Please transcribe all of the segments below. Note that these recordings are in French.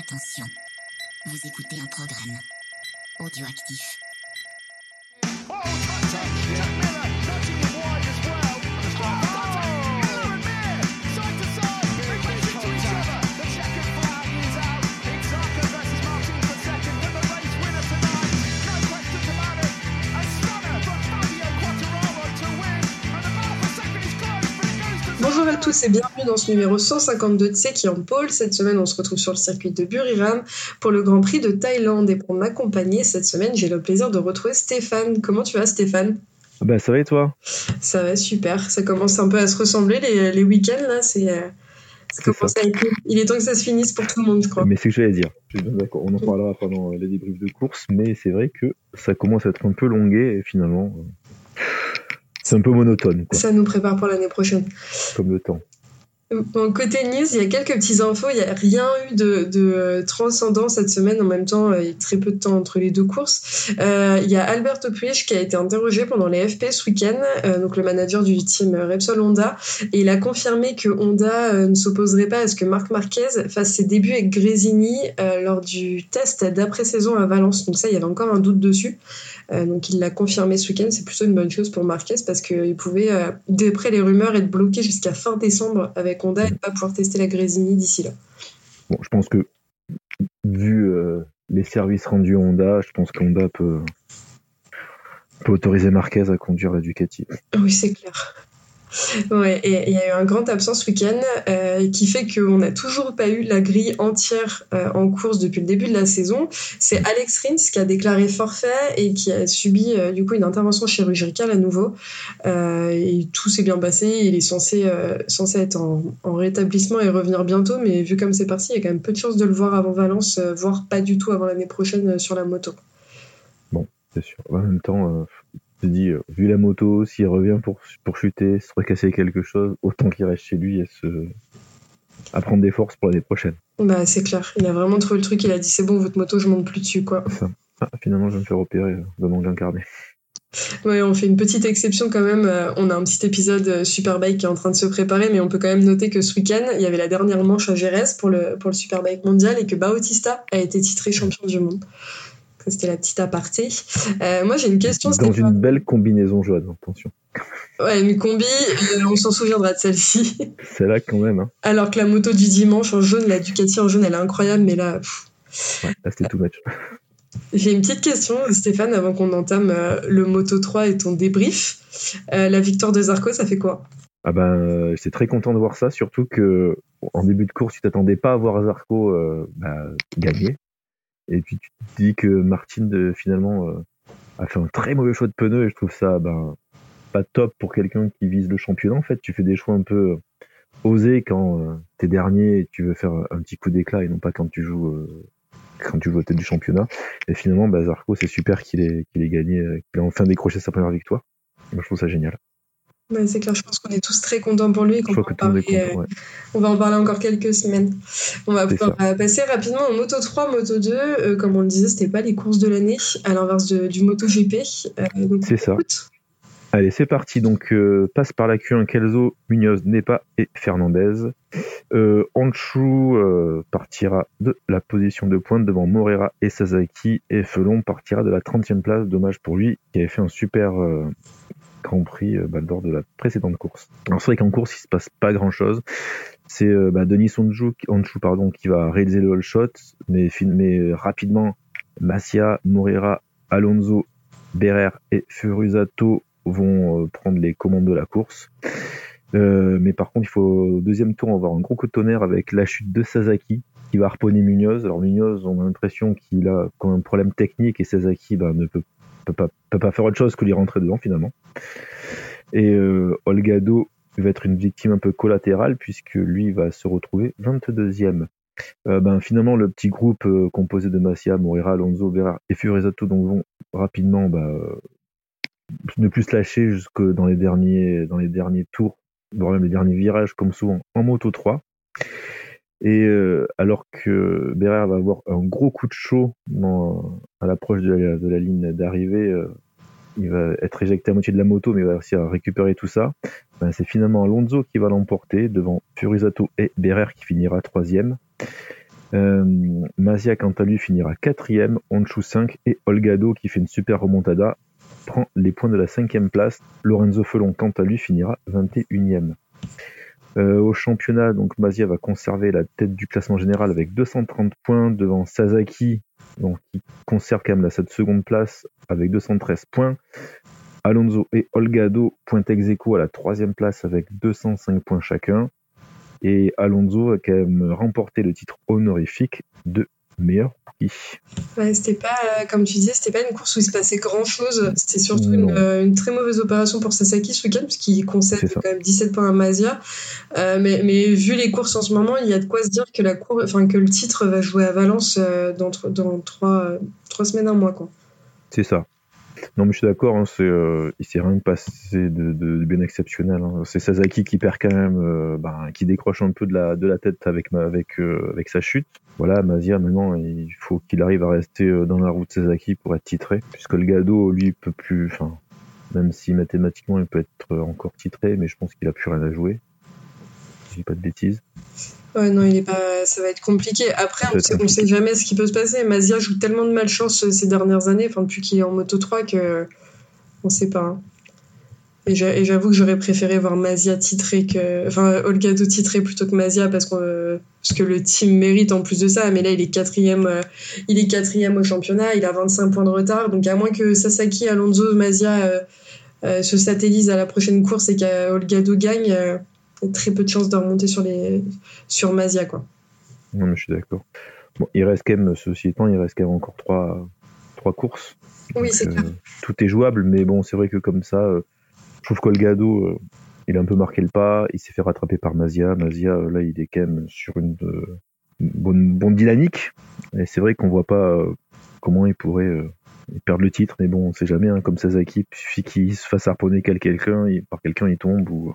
Attention, vous écoutez un programme audioactif. Bonjour à tous et bienvenue dans ce numéro 152 de C'est qui en pôle. Cette semaine, on se retrouve sur le circuit de Buriram pour le Grand Prix de Thaïlande. Et pour m'accompagner cette semaine, j'ai le plaisir de retrouver Stéphane. Comment tu vas, Stéphane? Bah ça va et toi? Ça va super. Ça commence un peu à se ressembler les, les week-ends là. C'est euh, ça commence à être- Il est temps que ça se finisse pour tout le monde, je crois. Mais c'est ce que j'allais dire. Je suis bien d'accord. On en parlera pendant les débriefs de course, mais c'est vrai que ça commence à être un peu longué et finalement, euh, c'est un peu monotone, quoi, Ça nous prépare pour l'année prochaine. comme le temps. Bon, côté news, il y a quelques petits infos. Il n'y a rien eu de, de transcendant cette semaine. En même temps, euh, il y a très peu de temps entre les deux courses. Euh, il y a Alberto Puig qui a été interrogé pendant les FP ce week-end, euh, donc le manager du team Repsol Honda, et il a confirmé que Honda euh, ne s'opposerait pas à ce que Marc Marquez fasse ses débuts avec Grésini lors du test d'après-saison à Valence. Donc ça, il y avait encore un doute dessus. Euh, donc il l'a confirmé ce week-end. C'est plutôt une bonne chose pour Marquez parce qu'il pouvait, euh, d'après les rumeurs, être bloqué jusqu'à fin décembre avec Honda et pas pouvoir tester la Grésini d'ici là. Bon, je pense que vu euh, les services rendus à Honda, je pense qu'Honda peut, peut autoriser Marquez à conduire la Ducati. Oui, c'est clair. Et il y a eu un grand absent ce week-end euh, qui fait qu'on n'a toujours pas eu la grille entière euh, en course depuis le début de la saison. C'est Alex Rins qui a déclaré forfait et qui a subi euh, du coup une intervention chirurgicale à nouveau. Et tout s'est bien passé. Il est censé, être en, en rétablissement et revenir bientôt, mais vu comme c'est parti, il y a quand même peu de chances de le voir avant Valence, voire pas du tout avant l'année prochaine sur la moto. C'est sûr. En même temps, te dis, euh, vu la moto, s'il revient pour, pour chuter, se recasser quelque chose, autant qu'il reste chez lui et se... à prendre des forces pour l'année prochaine. Bah, c'est clair. Il a vraiment trouvé le truc. Il a dit c'est bon, votre moto, je monte plus dessus, quoi. Ça. Ah, finalement, je vais me faire opérer euh, de mon incarné. Ouais, on fait une petite exception quand même. Euh, On a un petit épisode Superbike qui est en train de se préparer, mais on peut quand même noter que ce week-end, il y avait la dernière manche à Jerez pour le, pour le Superbike mondial et que Bautista a été titré champion du monde. C'était la petite aparté. Euh, moi, j'ai une question. Dans une belle combinaison jaune, attention. Ouais, une combi, euh, on s'en souviendra de celle-ci. C'est là quand même, hein. Alors que la moto du dimanche en jaune, la Ducati en jaune, elle est incroyable, mais là, pff, Ouais, là, c'était tout match. J'ai une petite question, Stéphane, avant qu'on entame euh, le Moto 3 et ton débrief. La victoire de Zarco, ça fait quoi? Ah ben, j'étais très content de voir ça, surtout que en début de course, tu t'attendais pas à voir Zarco bah, gagner. Et puis tu te dis que Martin, de, finalement, euh, a fait un très mauvais choix de pneus et je trouve ça ben, pas top pour quelqu'un qui vise le championnat. En fait, tu fais des choix un peu euh, osés quand euh, t'es dernier et tu veux faire un petit coup d'éclat et non pas quand tu joues euh, quand tu joues au tête du championnat. Et finalement, bah, Zarco, c'est super qu'il ait, qu'il ait gagné, qu'il ait enfin décroché sa première victoire. Moi, je trouve ça génial. Ouais, C'est clair, je pense qu'on est tous très contents pour lui et qu'on va, en parler, content. euh, ouais. on va en parler encore quelques semaines. On va pouvoir euh, passer rapidement au Moto 3, Moto 2. Euh, comme on le disait, c'était pas les courses de l'année, à l'inverse du Moto GP. Euh, C'est ça. écoute, Allez, c'est parti. Donc, euh, passe par la Q1 Kelso, Munoz, Nepa et Fernandez. Euh, Anshu euh, partira de la position de pointe devant Morera et Sasaki. Et Felon partira de la 30e place. Dommage pour lui, qui avait fait un super Grand Prix euh, bah, de la précédente course. Alors, c'est vrai qu'en course, il se passe pas grand-chose. C'est euh, bah, Denis Anshu, pardon, qui va réaliser le all shot, mais, euh, rapidement, Massia, Morera, Alonso, Berrer et Furusato vont prendre les commandes de la course. Mais par contre, il faut au deuxième tour avoir un gros coup de tonnerre avec la chute de Sasaki qui va harponner Munoz. Alors Munoz, on a l'impression qu'il a quand même un problème technique et Sasaki bah, ne peut, peut, pas, peut pas faire autre chose que lui rentrer dedans finalement. Et euh, Olgado va être une victime un peu collatérale puisque lui va se retrouver 22e. Euh, ben, finalement, le petit groupe euh, composé de Massia, Morera, Alonso, Berrer et Furizato donc, vont rapidement bah, ne plus se lâcher jusque dans les derniers, dans les derniers tours, voire même les derniers virages, comme souvent en moto 3. Et euh, alors que Berrer va avoir un gros coup de chaud à l'approche de la, ligne d'arrivée, euh, il va être éjecté à moitié de la moto, mais il va réussir à récupérer tout ça. Ben, c'est finalement Alonso qui va l'emporter devant Furizato et Berrer qui finira troisième. Euh, Mazia, quant à lui, finira quatrième, Honshu 5 et Olgado, qui fait une super remontada, prend les points de la cinquième place. Lorenzo Felon, quant à lui, finira 21e. Euh, au championnat, donc Mazia va conserver la tête du classement général avec 230 points devant Sasaki, donc qui conserve quand même la seconde place avec 213 points. Alonso et Olgado pointent ex à la troisième place avec 205 points chacun. Et Alonso a quand même remporté le titre honorifique de meilleur Ouais, c'était pas, euh, comme tu disais, c'était pas une course où il se passait grand chose. C'était surtout une, euh, une, très mauvaise opération pour Sasaki ce week-end, puisqu'il concède quand même 17 points à Mazia. Euh, mais, mais, vu les courses en ce moment, il y a de quoi se dire que, la cour... enfin, que le titre va jouer à Valence dans, dans trois, trois semaines, un mois. C'est ça. Non, mais je suis d'accord, hein, euh, il s'est rien passé de, bien exceptionnel. Hein. C'est Sasaki qui perd quand même, euh, ben, qui décroche un peu de la, de la tête avec, avec, euh, avec sa chute. Voilà, Mazia, maintenant, il faut qu'il arrive à rester dans la route Sasaki pour être titré, puisque le Gado, lui, peut plus, enfin, même si mathématiquement il peut être encore titré, mais je pense qu'il a plus rien à jouer. Dis pas de bêtises. Ouais, non, il est pas. Ça va être compliqué. Après, on sait, sait jamais ce qui peut se passer. Mazia joue tellement de malchance ces dernières années, enfin depuis qu'il est en Moto 3, que on sait pas. Hein. Et j'avoue que j'aurais préféré voir Mazia titré que. Enfin, Olgado titré plutôt que Mazia parce, que parce que le team mérite en plus de ça. Mais là, il est quatrième, euh, il est quatrième au championnat, il a 25 points de retard. Donc, à moins que Sasaki, Alonso, Mazia euh, euh, se satellisent à la prochaine course et qu'Olgado gagne très peu de chances de remonter sur, les, sur Mazia. Quoi. Non, mais je suis d'accord. Bon, il reste quand même, ceci étant, il reste quand même encore trois, trois courses. Oui, c'est. Euh, tout est jouable, mais bon, c'est vrai que comme ça, euh, je trouve qu'Olgado, euh, il a un peu marqué le pas, il s'est fait rattraper par Mazia. Mazia, là, il est quand même sur une, bonne, bonne, dynamique. Et c'est vrai qu'on voit pas comment il pourrait perdre le titre, mais bon, on sait jamais, hein, comme Sasaki, il suffit qu'il se fasse harponner quelqu'un, par quelqu'un, il tombe, ou,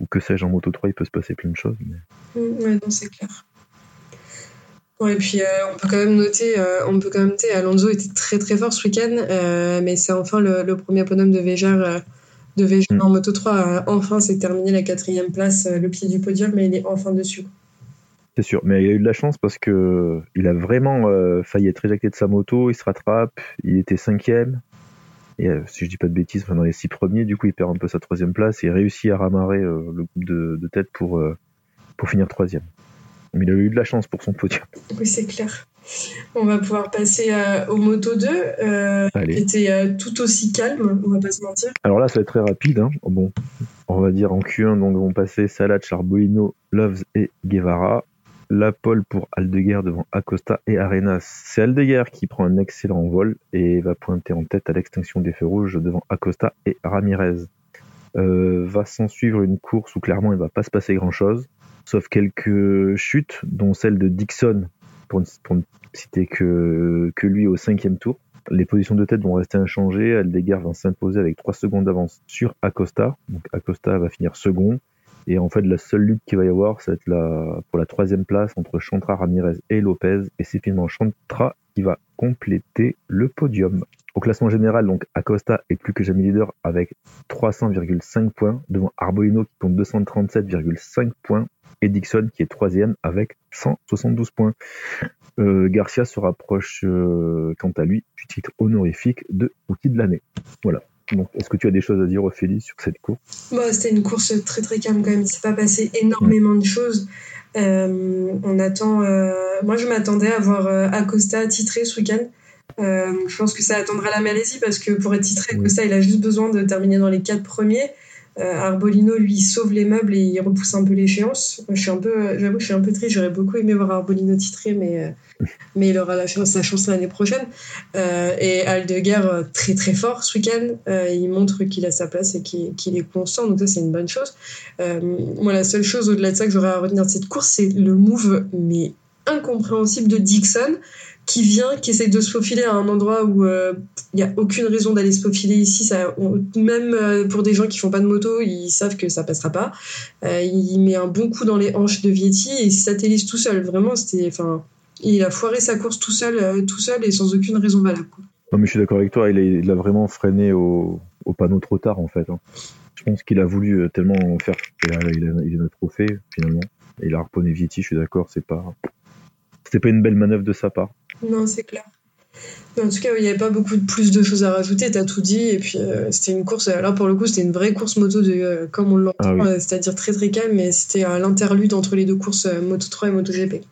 ou que sais-je, en Moto 3, il peut se passer plein de choses. Mais... Mm, ouais, non, c'est clair. et puis euh, on peut quand même noter, euh, on peut quand même noter, Alonso était très très fort ce week-end, euh, mais c'est enfin le, premier bonhomme de Véjar, de mm. en Moto 3. enfin, c'est terminé la quatrième place, le pied du podium, mais il est enfin dessus. C'est sûr, mais il a eu de la chance parce que il a vraiment failli être éjecté de sa moto, il se rattrape, il était cinquième, et euh, si je dis pas de bêtises, dans les six premiers, du coup, il perd un peu sa troisième place et réussit à ramarrer euh, le groupe de, tête pour, euh, pour finir troisième. Mais il a eu de la chance pour son podium. Oui, c'est clair. On va pouvoir passer au Moto 2, qui était tout aussi calme, on va pas se mentir. Alors là, ça va être très rapide. Hein. Bon, on va dire en Q1, donc vont passer Salat, Charbolino, Loves et Guevara la pole pour Aldeguer devant Acosta et Arenas. C'est Aldeguer qui prend un excellent vol et va pointer en tête à l'extinction des feux rouges devant Acosta et Ramirez. Euh, va s'en suivre une course où clairement il va pas se passer grand chose, sauf quelques chutes, dont celle de Dixon, pour ne, citer que, lui au cinquième tour. Les positions de tête vont rester inchangées. Aldeguer va s'imposer avec 3 secondes d'avance sur Acosta. Donc Acosta va finir second. Et en fait, la seule lutte qu'il va y avoir, la, pour la troisième place entre Chantra, Ramirez et Lopez. Et c'est finalement Chantra qui va compléter le podium. Au classement général, donc Acosta est plus que jamais leader avec 300,5 points devant Arbolino qui compte 237,5 points et Dixon qui est troisième avec 172 points. Euh, Garcia se rapproche euh, quant à lui du titre honorifique de outil de l'année. Voilà est-ce que tu as des choses à dire, Ophélie, sur cette course? Bah, C'était une course très très calme quand même. Il ne s'est pas passé énormément de choses. Euh, on attend. Euh, moi, je m'attendais à voir euh, Acosta titré ce week-end. je pense que ça attendra la Malaisie parce que pour être titré, Acosta, il a juste besoin de terminer dans les quatre premiers. Arbolino, lui, il sauve les meubles et il repousse un peu l'échéance. Je suis un peu, j'avoue, je suis un peu triste. J'aurais beaucoup aimé voir Arbolino titré, mais, mais il aura la chance, sa chance l'année prochaine. Euh, et Aldeguer, très très fort ce week-end. il montre qu'il a sa place et qu'il est constant. Donc ça, c'est une bonne chose. moi, la seule chose au-delà de ça que j'aurais à retenir de cette course, c'est le move, mais incompréhensible de Dixon qui vient, qui essaie de se faufiler à un endroit où il euh, n'y a aucune raison d'aller se faufiler ici. Même euh, pour des gens qui font pas de moto, ils savent que ça passera pas. Euh, il met un bon coup dans les hanches de Vietti et il satellise tout seul. Vraiment, c'était, il a foiré sa course tout seul, tout seul et sans aucune raison valable. Non, mais je suis d'accord avec toi. Il a, vraiment freiné au, panneau trop tard en fait. Hein. Je pense qu'il a voulu tellement faire. Il a, il a, il a trophée finalement. il a harponné Vietti. Je suis d'accord. C'est pas c'était pas une belle manœuvre de sa part. Non, c'est clair. En tout cas, il n'y avait pas beaucoup de plus de choses à rajouter, tu as tout dit. Et puis, euh, c'était une course, là pour le coup, c'était une vraie course moto, de, euh, comme on l'entend, ah c'est-à-dire très très calme, mais c'était l'interlude entre les deux courses Moto 3 et Moto GP.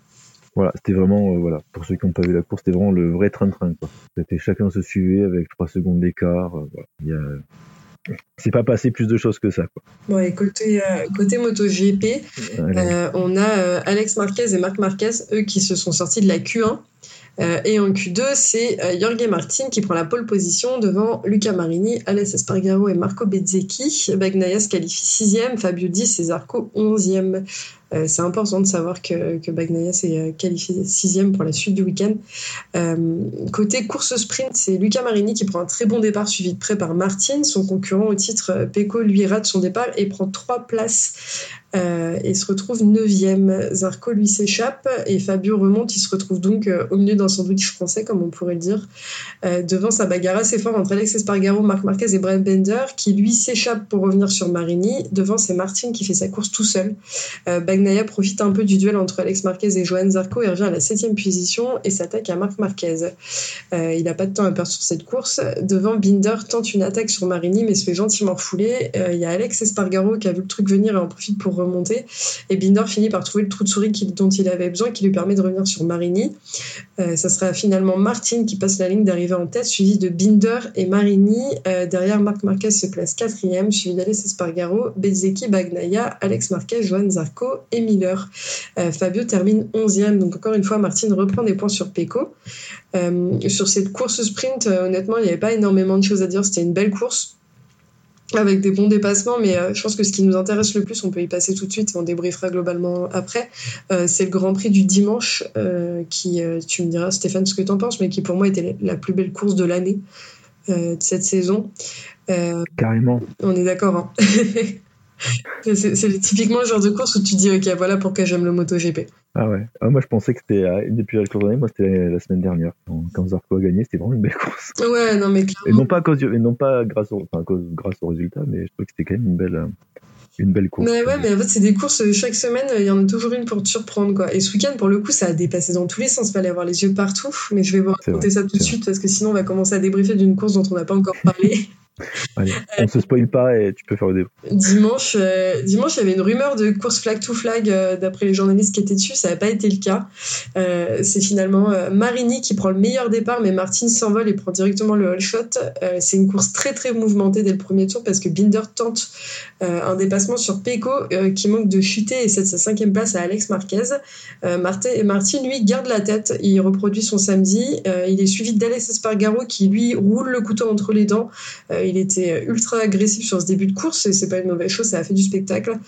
Voilà, c'était vraiment, voilà, pour ceux qui n'ont pas vu la course, c'était vraiment le vrai train-train. C'était chacun se suivait avec 3 secondes d'écart. Voilà. C'est pas passé plus de choses que ça. Quoi. et côté, côté MotoGP, on a Alex Marquez et Marc Marquez, eux qui se sont sortis de la Q1 euh, et en Q2, c'est euh, Jorge Martin qui prend la pole position devant Luca Marini, Alès Espargaro et Marco Bezzecchi. Bagnaia se qualifie 6e, Fabio 10 et Zarco 11e. Euh, c'est important de savoir que, que Bagnaia s'est qualifié sixième pour la suite du week-end. côté course sprint, c'est Luca Marini qui prend un très bon départ suivi de près par Martin. Son concurrent au titre, Pecco, lui rate son départ et prend trois places euh, et se retrouve 9e. Zarco lui s'échappe et Fabio remonte. Il se retrouve donc euh, au milieu d'un sandwich français, comme on pourrait le dire, euh, devant sa bagarre assez fort entre Alex Espargaro, Marc Marquez et Brian Bender, qui lui s'échappe pour revenir sur Marini. Devant, c'est Martin qui fait sa course tout seul. Bagnaia profite un peu du duel entre Alex Marquez et Johan Zarco et revient à la 7 position et s'attaque à Marc Marquez. il n'a pas de temps à perdre sur cette course. Devant, Binder tente une attaque sur Marini mais se fait gentiment fouler. Il y a Alex Espargaro qui a vu le truc venir et en profite pour Et Binder finit par trouver le trou de souris dont il avait besoin, qui lui permet de revenir sur Marini. Euh, ça sera finalement Martin qui passe la ligne d'arrivée en tête, suivi de Binder et Marini. Euh, derrière, Marc Marquez se place quatrième, suivi d'Alex Espargaro, Bezzecchi, Bagnaia, Alex Marquez, Joan Zarco et Miller. Euh, Fabio termine onzième. Donc encore une fois, Martin reprend des points sur Pecco. sur cette course sprint, honnêtement, il n'y avait pas énormément de choses à dire. C'était une belle course avec des bons dépassements, mais euh, je pense que ce qui nous intéresse le plus, on peut y passer tout de suite et on débriefera globalement après, euh, c'est le Grand Prix du dimanche, euh, qui, tu me diras Stéphane ce que tu en penses, mais qui pour moi était la plus belle course de l'année de cette saison. Carrément. On est d'accord. Hein c'est typiquement le genre de course où tu dis, ok, voilà pourquoi j'aime le MotoGP. Ah ouais. Ah, moi, je pensais que c'était euh, une des plus belles courses de l'année. Moi, c'était la, semaine dernière. Quand, Zarco a gagné, c'était vraiment une belle course. Ouais, non, mais clairement. Et non pas, à cause, et non pas grâce, au, enfin, grâce au résultat, mais je trouve que c'était quand même une belle, une belle course. Mais ouais, mais en fait, c'est des courses, euh, chaque semaine, il y en a toujours une pour te surprendre, quoi. Et ce week-end, pour le coup, ça a dépassé dans tous les sens. Il fallait avoir les yeux partout. Mais je vais vous raconter ça tout de suite parce que sinon, on va commencer à débriefer d'une course dont on n'a pas encore parlé. Allez, on se spoil pas et tu peux faire le débat. Dimanche, euh, dimanche, il y avait une rumeur de course flag to flag euh, d'après les journalistes qui étaient dessus. Ça n'a pas été le cas. Euh, c'est finalement Marini qui prend le meilleur départ, mais Martin s'envole et prend directement le all shot. c'est une course très très mouvementée dès le premier tour parce que Binder tente un dépassement sur Pecco qui manque de chuter et cède sa cinquième place à Alex Marquez. Martin, Martin, lui, garde la tête. Il reproduit son samedi. il est suivi d'Alex Espargaro qui lui roule le couteau entre les dents il était ultra agressif sur ce début de course et c'est pas une mauvaise chose, ça a fait du spectacle.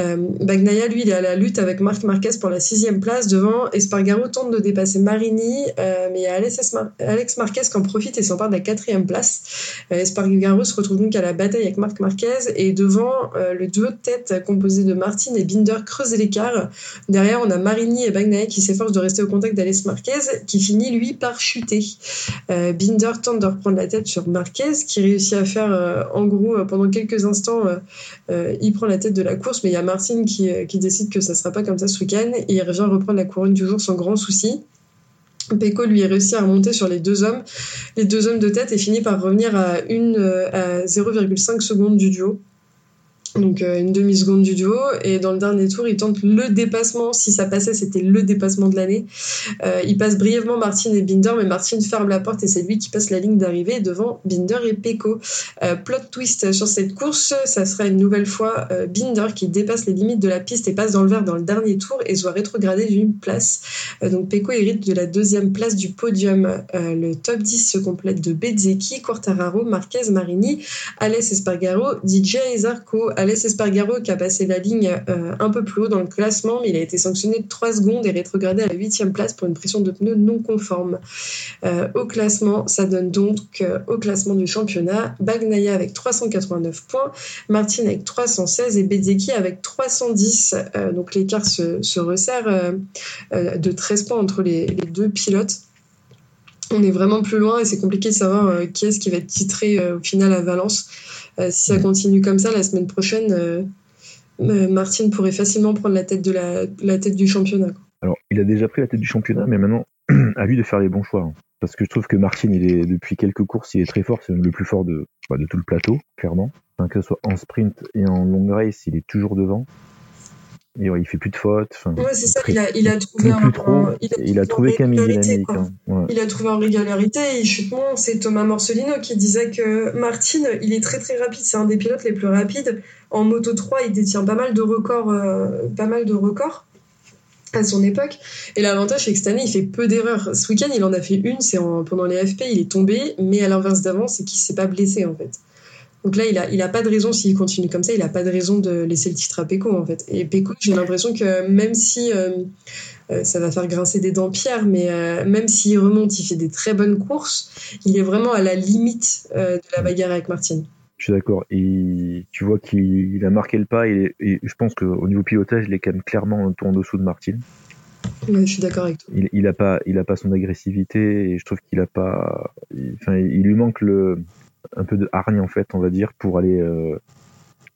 Euh, Bagnaia, lui, il est à la lutte avec Marc Marquez pour la sixième place devant. Espargaro tente de dépasser Marini, euh, mais il y a Alex, Marquez qui en profite et s'empare de la quatrième place. Euh, Espargaro se retrouve donc à la bataille avec Marc Marquez et devant le duo de tête composé de Martin et Binder creuse l'écart. Derrière, on a Marini et Bagnaia qui s'efforcent de rester au contact d'Alex Marquez qui finit lui par chuter. Binder tente de reprendre la tête sur Marquez qui réussit à faire euh, en gros euh, pendant quelques instants. Euh, il prend la tête de la course, mais il y a Martin qui, décide que ça sera pas comme ça ce week-end et il revient reprendre la couronne du jour sans grand souci. Pecco lui est réussi à remonter sur les deux hommes, les deux hommes de tête et finit par revenir à, à 0,5 secondes du duo donc euh, une demi-seconde du duo. Et dans le dernier tour, il tente le dépassement. Si ça passait, c'était le dépassement de l'année. Euh, il passe brièvement Martin et Binder, mais Martin ferme la porte et c'est lui qui passe la ligne d'arrivée devant Binder et Pecco. Euh, plot twist sur cette course, ça sera une nouvelle fois Binder qui dépasse les limites de la piste et passe dans le vert dans le dernier tour et soit rétrogradé d'une place. donc Pecco hérite de la deuxième place du podium. le top 10 se complète de Bezzecchi, Quartararo, Marquez, Marini, Alès Espargaro, DJ Zarco. Alès Espargaro qui a passé la ligne euh, un peu plus haut dans le classement, mais il a été sanctionné de 3 secondes et rétrogradé à la 8 place pour une pression de pneus non conforme. Euh, au classement, ça donne donc euh, au classement du championnat Bagnaia avec 389 points, Martin avec 316 et Bezzecchi avec 310. donc l'écart se, resserre de 13 points entre les deux pilotes on est vraiment plus loin et c'est compliqué de savoir qui est-ce qui va être titré au final à Valence. Euh, si ça continue comme ça, la semaine prochaine, euh, euh, Martine pourrait facilement prendre la tête, de la, tête du championnat. Alors, il a déjà pris la tête du championnat, mais maintenant, à lui de faire les bons choix. hein. Parce que je trouve que Martin, il est depuis quelques courses, il est très fort, c'est même le plus fort de, bah, de tout le plateau, clairement. Enfin, que ce soit en sprint et en long race, il est toujours devant. Et ouais, il fait plus de fautes. Enfin, Ouais, c'est ça, très- il a, il a trouvé plus un, trop. il a en trouvé dynamique. hein. Ouais. Il a en régularité. C'est Thomas Morcelino qui disait que Martin, il est très très rapide, c'est un des pilotes les plus rapides. En Moto 3, il détient pas mal de records, euh, pas mal de records à son époque. Et l'avantage, c'est que cette année, il fait peu d'erreurs. Ce week-end, il en a fait une, c'est en- pendant les FP, il est tombé, mais à l'inverse d'avant, c'est qu'il s'est pas blessé en fait. Donc là, il a, il a pas de raison, s'il continue comme ça, il a pas de raison de laisser le titre à Pecco en fait. Et Pecco, j'ai l'impression que même si euh, euh, ça va faire grincer des dents Pierre, mais euh, même s'il remonte, il fait des très bonnes courses, il est vraiment à la limite euh, de la bagarre avec Martin. Je suis d'accord. Et tu vois qu'il il a marqué le pas et, et je pense qu'au niveau pilotage, il est quand même clairement un tour en dessous de Martin. Ouais, je suis d'accord avec toi. Il, il a pas, il a pas son agressivité et je trouve qu'il a pas, il, enfin, il lui manque le, un peu de hargne en fait, on va dire, pour aller, euh,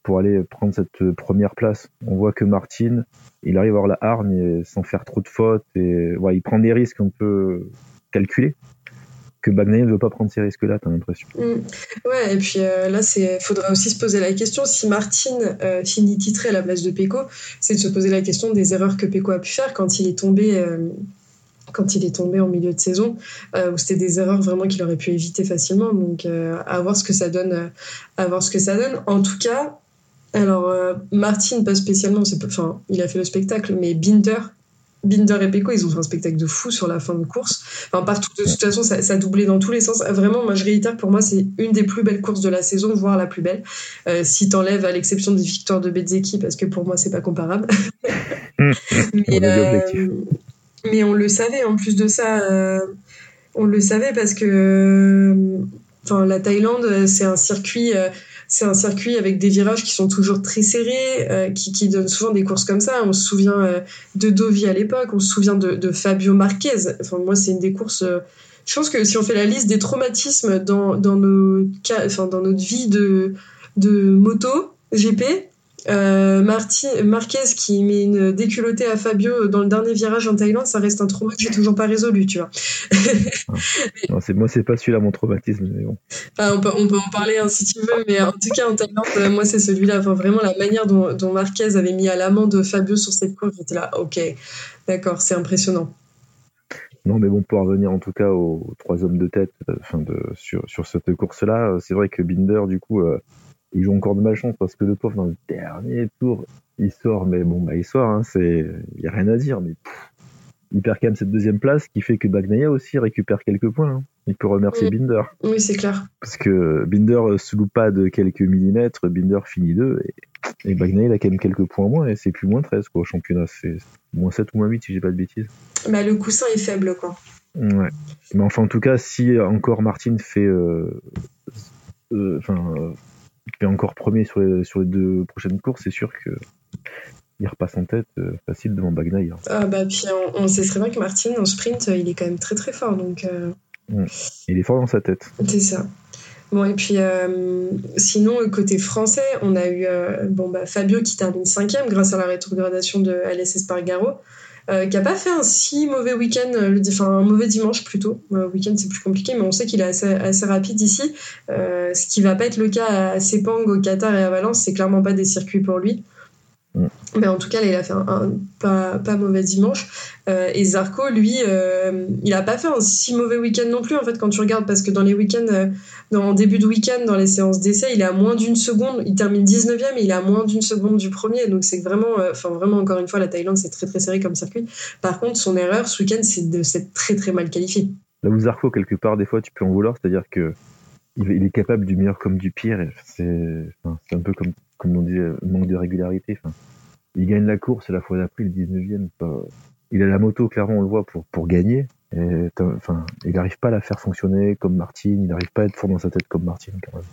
pour aller prendre cette première place. On voit que Martin, il arrive à avoir la hargne sans faire trop de fautes et ouais, il prend des risques un peu calculés. Que Bagnaia ne veut pas prendre ces risques-là, t'as l'impression. Mm. Ouais, et puis euh, là, il faudra aussi se poser la question si Martin euh, finit titré à la place de Pecco, c'est de se poser la question des erreurs que Pecco a pu faire quand il est tombé. Quand il est tombé en milieu de saison, euh, où c'était des erreurs vraiment qu'il aurait pu éviter facilement. Donc, euh, à voir ce que ça donne. euh, à voir ce que ça donne. En tout cas, alors euh, Martin pas spécialement, enfin, il a fait le spectacle, mais Binder, Binder et Pecco, ils ont fait un spectacle de fou sur la fin de course. Enfin, partout, de toute façon, ça, ça doublait dans tous les sens. Vraiment, moi, je réitère, pour moi, c'est une des plus belles courses de la saison, voire la plus belle. Si t'enlèves à l'exception des victoires de Bezzecchi, parce que pour moi, c'est pas comparable. mais, Mais on le savait, en plus de ça, euh, on le savait parce que enfin, la Thaïlande, c'est un circuit. euh, c'est un circuit avec des virages qui sont toujours très serrés, euh, qui, qui donnent souvent des courses comme ça. On se souvient euh, de Dovi à l'époque, on se souvient de, de Fabio Marquez. Enfin, moi, c'est une des courses. euh, je pense que si on fait la liste des traumatismes dans, dans, nos, enfin, dans notre vie de, de moto GP, euh, Marti, Marquez qui met une déculottée à Fabio dans le dernier virage en Thaïlande, ça reste un trauma que j'ai toujours pas résolu, tu vois. Non, c'est, moi, c'est pas celui-là mon traumatisme, mais bon. Enfin, on, peut, on peut en parler hein, si tu veux, mais en tout cas en Thaïlande, euh, moi c'est celui-là. Enfin, vraiment la manière dont, dont Marquez avait mis à l'amende Fabio sur cette course, j'étais là, ok, d'accord, c'est impressionnant. Non, mais bon, pour revenir en tout cas aux trois hommes de tête, euh, de sur, sur cette course-là, c'est vrai que Binder, du coup, euh, il joue encore de malchance parce que le pauvre dans le dernier tour, il sort, mais bon, bah il sort, hein, c'est, il y a rien à dire, mais pff, il perd quand même cette deuxième place, qui fait que Bagnaia aussi récupère quelques points. hein. Il peut remercier. Binder Oui, c'est clair. parce que Binder euh, se loupe pas de quelques millimètres, Binder finit deux et, et Bagnaia il a quand même quelques points moins et c'est plus moins 13 quoi au championnat, c'est moins 7 ou moins 8 si j'ai pas de bêtises. Bah, le coussin est faible, quoi. Ouais. Mais enfin, en tout cas, si encore Martin fait, euh, euh, enfin, euh, fait encore premier sur les, sur les deux prochaines courses, c'est sûr que il repasse en tête euh, facile devant Bagnaia. Ah, bah, puis on, on sait très bien que Martin, en sprint, euh, il est quand même très très fort, donc euh, Il est fort dans sa tête. c'est ça. Bon, et puis euh, sinon, côté français, on a eu bon, bah, Fabio qui termine cinquième grâce à la rétrogradation de Alès Espargaro, euh, qui a pas fait un si mauvais week-end, euh, enfin un mauvais dimanche plutôt. Euh, week-end c'est plus compliqué, mais on sait qu'il est assez, assez rapide ici. Euh, ce qui va pas être le cas à Sepang, au Qatar et à Valence, c'est clairement pas des circuits pour lui. Mais en tout cas, là, il a fait un, pas, pas mauvais dimanche. Euh, et Zarco, lui, euh, il a pas fait un si mauvais week-end non plus, en fait, quand tu regardes, parce que dans les week-ends, euh, en début de week-end, dans les séances d'essai, il est à moins d'une seconde. Il termine 19e et il est à moins d'une seconde du premier. Donc, c'est vraiment, euh, enfin, vraiment, encore une fois, la Thaïlande, c'est très, très serré comme circuit. Par contre, son erreur ce week-end, c'est de s'être très, très mal qualifié. Là où Zarco, quelque part, des fois, tu peux en vouloir, c'est-à-dire que il est capable du meilleur comme du pire. c'est un peu comme, comme on dit, euh, manque de régularité. Il gagne la course la fois d'après, le 19e. pas- Il a la moto, clairement, on le voit, pour, gagner. Enfin, il n'arrive pas à la faire fonctionner comme Martin, il n'arrive pas à être fort dans sa tête comme Martin, quand même.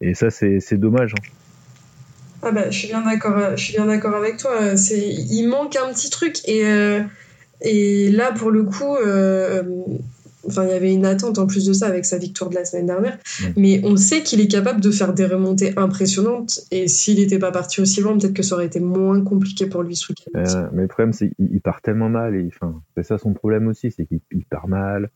Et ça, c'est dommage. hein. Ah bah, je suis bien d'accord, euh, suis d'accord avec toi. C'est, il manque un petit truc et euh, là pour le coup, euh, enfin, il y avait une attente en plus de ça avec sa victoire de la semaine dernière. Mm. Mais on sait qu'il est capable de faire des remontées impressionnantes. Et s'il n'était pas parti aussi loin, peut-être que ça aurait été moins compliqué pour lui ce week-end. Euh, mais le problème, c'est qu'il part tellement mal. Et, enfin, c'est ça son problème aussi, c'est qu'il il part mal.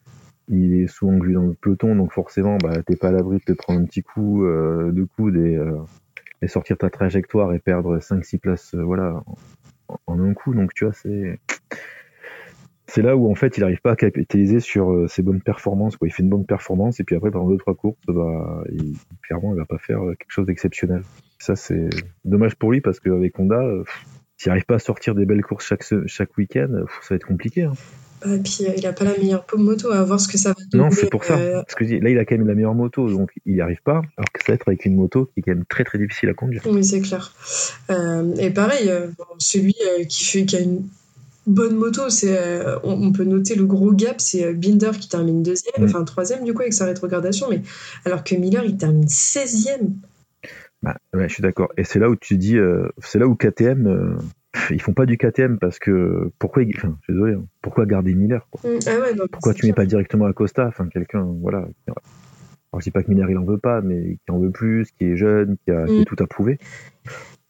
Il est souvent englué dans le peloton, donc forcément, bah, t'es pas à l'abri de te prendre un petit coup euh, de coude et, euh, et sortir ta trajectoire et perdre 5-6 places euh, voilà, en, en un coup. Donc tu vois, c'est c'est là où en fait il n'arrive pas à capitaliser sur euh, ses bonnes performances. Quoi. Il fait une bonne performance et puis après pendant deux trois courses, bah, il, clairement il va pas faire euh, quelque chose d'exceptionnel. Ça c'est dommage pour lui parce qu'avec Honda, euh, s'il n'arrive pas à sortir des belles courses chaque chaque week-end, ça va être compliqué. hein. Et puis, il a pas la meilleure moto à voir ce que ça va donner. Non, c'est pour ça. euh, Parce que là il a quand même la meilleure moto, donc il n'y arrive pas. Alors que ça va être avec une moto qui est quand même très très difficile à conduire. Oui, c'est clair. Euh, et pareil, euh, celui qui, fait, qui a une bonne moto, c'est, euh, on, on peut noter le gros gap, c'est euh, Binder qui termine deuxième, Mm. enfin troisième du coup avec sa rétrogradation, mais alors que Miller il termine 16e. Bah, ouais, je suis d'accord. Et c'est là où tu dis, euh, c'est là où KTM, euh, ils font pas du KTM parce que pourquoi, enfin, je suis désolé, hein, pourquoi garder Miller quoi? Mm, ah ouais, non, Pourquoi tu mets pas directement Acosta, enfin quelqu'un, voilà. Alors je dis pas que Miller il en veut pas, mais qui en veut plus, qui est jeune, qui a, qui Mm. a tout à prouver.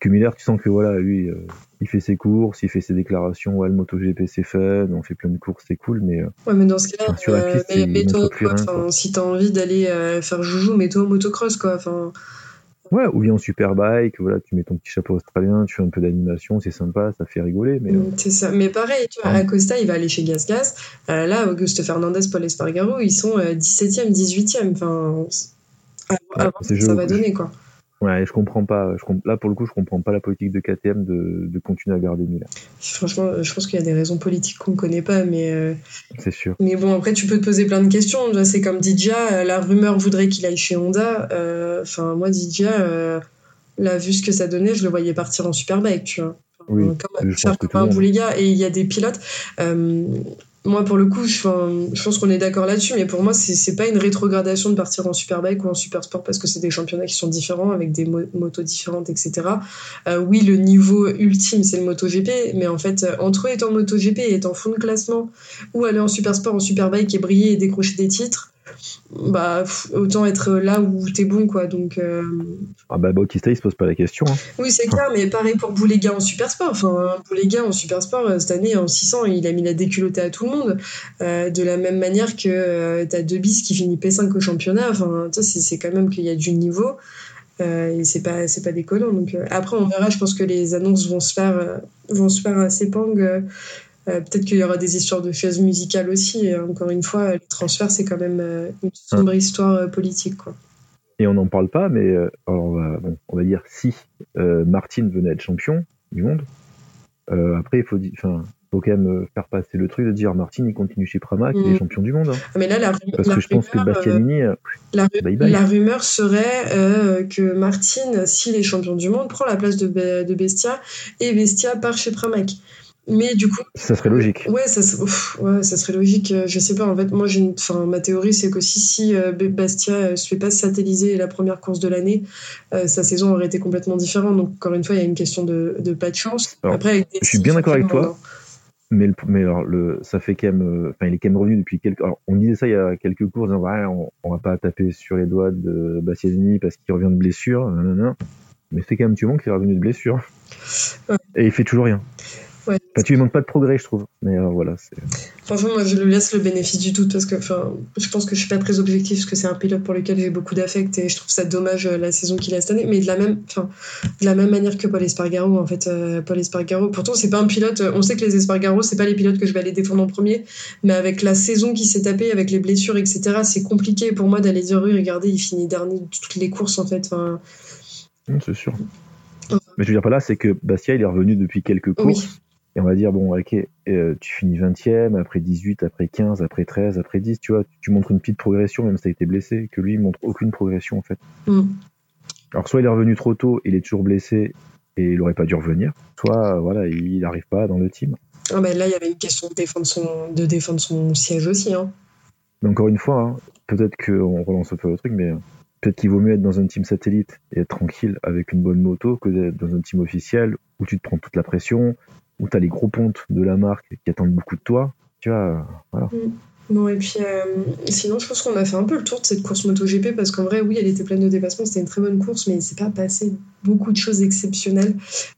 Que Miller, tu sens que voilà, lui, euh, il fait ses courses, il fait ses déclarations, ouais, le MotoGP c'est fun, on fait plein de courses, c'est cool, mais euh, Ouais, mais dans ce cas-là, Enfin, sur la euh, piste, mais- mets-toi quoi, rien, enfin, quoi. si t'as envie d'aller euh, faire joujou, mets-toi au motocross quoi. Ouais, ou bien en superbike, voilà, tu mets ton petit chapeau australien, tu fais un peu d'animation, c'est sympa, ça fait rigoler, mais C'est ça. Mais pareil, tu vois, Ouais. Acosta, il va aller chez Gas Gas. Euh, là, Augusto Fernandez, Paul Espargaro, ils sont euh, 17e, 18e. Enfin, que ça va donner, quoi. Ouais, je comprends pas. Je comp- Là, pour le coup, je comprends pas la politique de KTM de, de continuer à garder Miller. Franchement, je pense qu'il y a des raisons politiques qu'on connaît pas, mais, euh, C'est sûr. mais bon, après, tu peux te poser plein de questions. C'est comme Didia, euh, la rumeur voudrait qu'il aille chez Honda. Euh, Enfin, moi, Didia, euh, là, vu ce que ça donnait, je le voyais partir en Superbike, tu vois. Oui, comme, je faire pense que comme tout le un monde. Boulega, et il y a des pilotes. euh, moi, pour le coup, je, pense qu'on est d'accord là-dessus, mais pour moi, c'est pas une rétrogradation de partir en Superbike ou en Supersport parce que c'est des championnats qui sont différents, avec des mo- motos différentes, etc. Euh, oui, le niveau ultime, c'est le MotoGP, mais en fait, euh, entre étant MotoGP et étant fond de classement, ou aller en Supersport, en Superbike et briller et décrocher des titres, bah, autant être là où t'es bon, quoi. Donc, euh, Ah bah Bautista, il se pose pas la question. hein. oui, c'est clair, mais pareil pour Boulega en Supersport. Enfin, Boulega en Supersport, euh, cette année, en 600, il a mis la déculottée à tout le monde. Euh, de la même manière que euh, t'as deux bis qui finit P5 au championnat. Enfin, c'est quand même qu'il y a du niveau. Et c'est pas, c'est pas déconnant. Donc, après, on verra. Je pense que les annonces vont se faire, vont se faire à Sepang. Euh, Peut-être qu'il y aura des histoires de chaises musicales aussi. Et encore une fois, les transferts, c'est quand même euh, une sombre histoire euh, politique. Quoi. Et on n'en parle pas, mais on, va, bon, on va dire si euh, Martin venait être champion du monde. après, il faut, quand même faire passer le truc de dire Martin, il continue chez Pramac, il Mm. est champion du monde. hein. Ah, Mais là, la, Parce la que je pense que rumeur, Bastianini, euh, La, ru- Bye bye. la rumeur serait euh, que Martin, s'il est champion du monde, prend la place de, de Bestia et Bestia part chez Pramac. Mais du coup, ça serait logique. ouais, ça, se- ouf, ouais, ça serait logique. euh, Je sais pas, en fait, moi, j'ai une, enfin, ma théorie, c'est qu'aussi si euh, Bastia euh, se fait pas satelliser la première course de l'année, euh, sa saison aurait été complètement différente. Donc, encore une fois, il y a une question de, de pas de chance. Alors, Après, je suis bien d'accord avec toi. Mais, le, mais alors, le, ça fait quand même, enfin, il est quand même revenu depuis quelques. Alors, on disait ça il y a quelques courses, disant, ouais, on, on va pas taper sur les doigts de Bastianini parce qu'il revient de blessure, nanana. Mais c'est quand même moment qu'il est revenu de blessure. Ouais. Et il fait toujours rien. Ouais. Enfin, tu lui manques pas de progrès, je trouve. Mais euh, voilà. Franchement, moi, je lui laisse le bénéfice du doute parce que, enfin, je pense que je suis pas très objectif parce que c'est un pilote pour lequel j'ai beaucoup d'affect et je trouve ça dommage euh, la saison qu'il a cette année. Mais de la même, enfin, de la même manière que Paul Espargaro, en fait, euh, Paul Espargaro. Pourtant, c'est pas un pilote. euh, On sait que les Espargaro, c'est pas les pilotes que je vais aller défendre en premier, mais avec la saison qui s'est tapée, avec les blessures, etc., c'est compliqué pour moi d'aller dire oui, regardez, il finit dernier de toutes les courses, en fait. C'est sûr. Mais je veux dire pas là, c'est que Bastia, il est revenu depuis quelques courses. Oui. Et on va dire, bon, ok, euh, tu finis 20e, après 18, après 15, après 13, après 10, tu vois, tu montres une petite progression, même si t'as été blessé, que lui, il montre aucune progression, en fait. Mm. Alors, soit il est revenu trop tôt, il est toujours blessé, et il aurait pas dû revenir, soit, euh, voilà, il n'arrive pas dans le team. ah ben là, il y avait une question de défendre son, de défendre son siège aussi. Hein. Mais encore une fois, hein, peut-être qu'on relance un peu le truc, mais euh, peut-être qu'il vaut mieux être dans un team satellite et être tranquille avec une bonne moto que d'être dans un team officiel où tu te prends toute la pression, où tu as les gros pontes de la marque qui attendent beaucoup de toi. Tu vois. Mm. Et puis euh, sinon, je pense qu'on a fait un peu le tour de cette course MotoGP parce qu'en vrai, oui, elle était pleine de dépassements, c'était une très bonne course, mais il s'est pas passé beaucoup de choses exceptionnelles,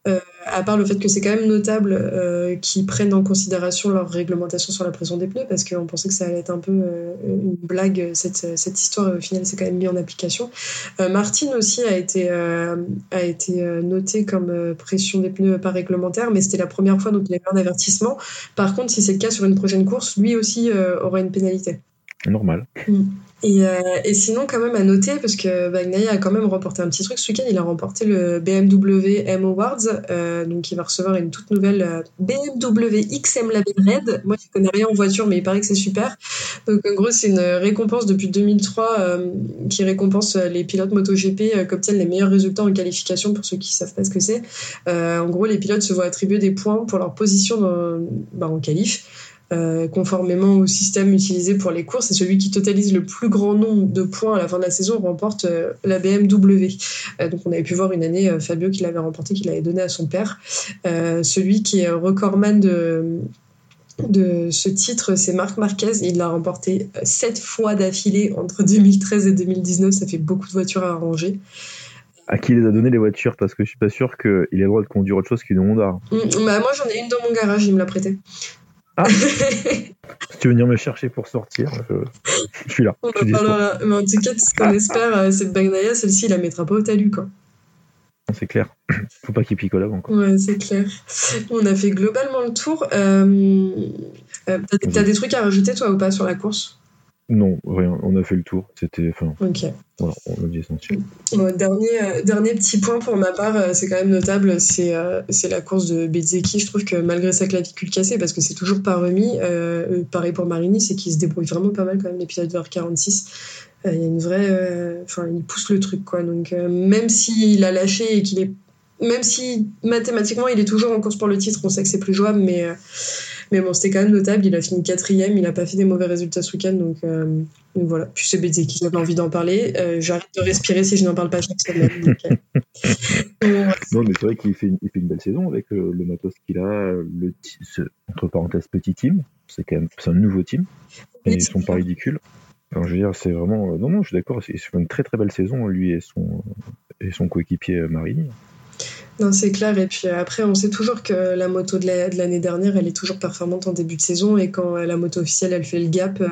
euh, à part le fait que c'est quand même notable euh, qu'ils prennent en considération leur réglementation sur la pression des pneus parce qu'on pensait que ça allait être un peu une blague, cette, cette histoire, et au final, c'est quand même mis en application. Martin aussi a été, a été noté comme pression des pneus pas réglementaire, mais c'était la première fois, donc il a eu un avertissement. Par contre, si c'est le cas sur une prochaine course, lui aussi aura une pénalité. Normal. Mm. Et, euh, et, sinon, quand même à noter, parce que Bagnaia a quand même remporté un petit truc ce week-end, il a remporté le BMW M Awards, euh, donc il va recevoir une toute nouvelle euh, BMW XM Label Red. Moi, je connais rien en voiture, mais il paraît que c'est super. Donc en gros, c'est une récompense depuis 2003 euh, qui récompense les pilotes MotoGP euh, qui obtiennent les meilleurs résultats en qualification, pour ceux qui savent pas ce que c'est. en gros, les pilotes se voient attribuer des points pour leur position dans, bah, en qualif. Euh, conformément au système utilisé pour les courses, et celui qui totalise le plus grand nombre de points à la fin de la saison remporte euh, la BMW. Euh, donc on avait pu voir une année Fabio qui l'avait remporté, qu'il avait donné à son père. celui qui est recordman de de ce titre, c'est Marc Marquez. Il l'a remporté sept fois d'affilée entre 2013 et 2019. Ça fait beaucoup de voitures à arranger. À qui les a donné les voitures? Parce que je suis pas sûr qu'il ait le droit de conduire autre chose qu'une Honda. Mmh, bah moi j'en ai une dans mon garage, il me l'a prêté. Ah. si tu veux venir me chercher pour sortir, je, suis là. On Mais en tout cas, ce qu'on espère, euh, c'est que Bagnaia, celle-ci, il la mettra pas au talus, quoi. C'est clair. Faut pas qu'il picole avant. Quoi. Ouais, c'est clair. On a fait globalement le tour. Euh, euh, t'as des trucs à rajouter, toi, ou pas, sur la course? Non, rien. On a fait le tour. C'était. Enfin, ok. Voilà, on a dit essentiel. dernier, euh, dernier petit point pour ma part, euh, c'est quand même notable, c'est euh, c'est la course de Bezeki. Je trouve que malgré sa clavicule cassée, parce que c'est toujours pas remis, pareil pour Marini, c'est qu'il se débrouille vraiment pas mal quand même l'épisode vers 46. Il y a une vraie. Enfin, il pousse le truc, quoi. Donc, même s'il a lâché et qu'il est. Même si mathématiquement il est toujours en course pour le titre, on sait que c'est plus jouable, mais mais bon, c'était quand même notable. Il a fini quatrième. Il n'a pas fait des mauvais résultats ce week-end. Donc, euh, voilà. Puis c'est qui j'avais envie d'en parler. Euh, j'arrête de respirer si je n'en parle pas chaque semaine. Euh, non, mais c'est vrai qu'il fait, une, fait une belle saison avec le matos qu'il a. Le, entre parenthèses, petit team. C'est quand même un nouveau team. Et ils sont pas ridicules. Je veux dire, c'est vraiment. Non, non, je suis d'accord. C'est une très très belle saison, lui et son, et son coéquipier Marini. Non, c'est clair. Et puis après, on sait toujours que la moto de l'année dernière, elle est toujours performante en début de saison. Et quand la moto officielle, elle fait le gap.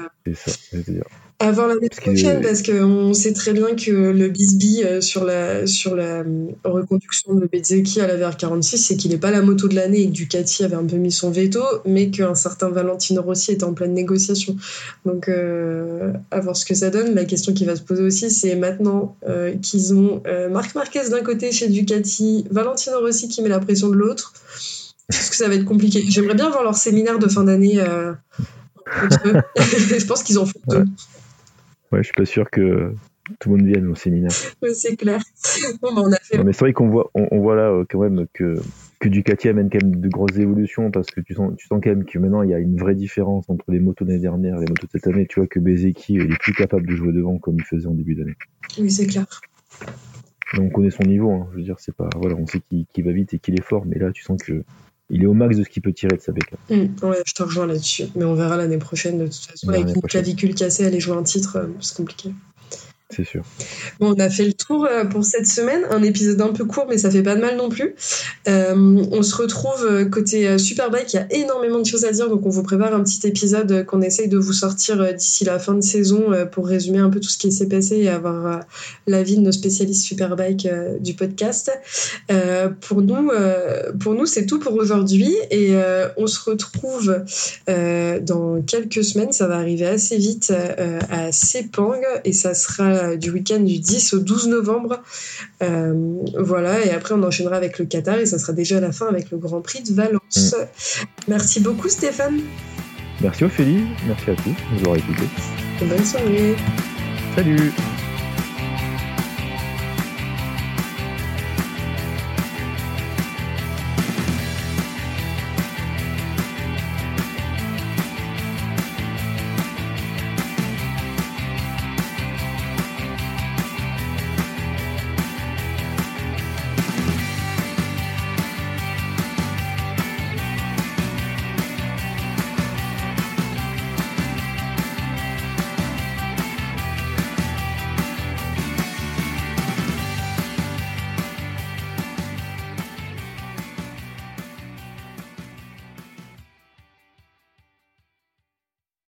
Dire. Avant l'année prochaine, parce qu'on sait très bien que le bisbee euh, sur la, sur la euh, reconduction de Bezeki à la VR46, c'est qu'il n'est pas la moto de l'année et que Ducati avait un peu mis son veto, mais qu'un certain Valentino Rossi est en pleine négociation. Donc, euh, à voir ce que ça donne. La question qui va se poser aussi, c'est maintenant qu'ils ont Marc Marquez d'un côté chez Ducati, Valentino Rossi qui met la pression de l'autre. Est-ce que ça va être compliqué J'aimerais bien voir leur séminaire de fin d'année. je pense qu'ils en font deux. Ouais, je suis pas sûr que tout le monde vienne au séminaire. c'est clair. Bon, on a fait... mais c'est vrai qu'on voit, on, voit là euh, quand même que, que Ducati amène quand même de grosses évolutions parce que tu sens, tu sens quand même que maintenant il y a une vraie différence entre les motos de l'année dernière et les motos de cette année. Tu vois que Bezeki il est plus capable de jouer devant comme il faisait en début d'année. Oui, c'est clair. Donc on connaît son niveau. Hein. Je veux dire, c'est pas voilà, on sait qu'il va vite et qu'il est fort, mais là tu sens que il est au max de ce qu'il peut tirer de sa bécane. Mmh, ouais, je te rejoins là-dessus. Mais on verra l'année prochaine. De toute façon, avec une clavicule cassée, aller jouer un titre, euh, c'est compliqué c'est sûr. Bon, on a fait le tour euh, pour cette semaine. Un épisode un peu court, mais ça fait pas de mal non plus. Euh, on se retrouve euh, côté Superbike. Il y a énormément de choses à dire, donc on vous prépare un petit épisode qu'on essaye de vous sortir d'ici la fin de saison pour résumer un peu tout ce qui s'est passé et avoir l'avis de nos spécialistes Superbike du podcast. pour nous, pour nous, c'est tout pour aujourd'hui et on se retrouve dans quelques semaines. Ça va arriver assez vite à Sepang et ça sera euh, du week-end du 10 au 12 novembre. Euh, voilà, et après on enchaînera avec le Qatar et ça sera déjà la fin avec le Grand Prix de Valence. Mm. Merci beaucoup Stéphane. Merci Ophélie, merci à tous de nous avoir écoutés. Bonne soirée. Salut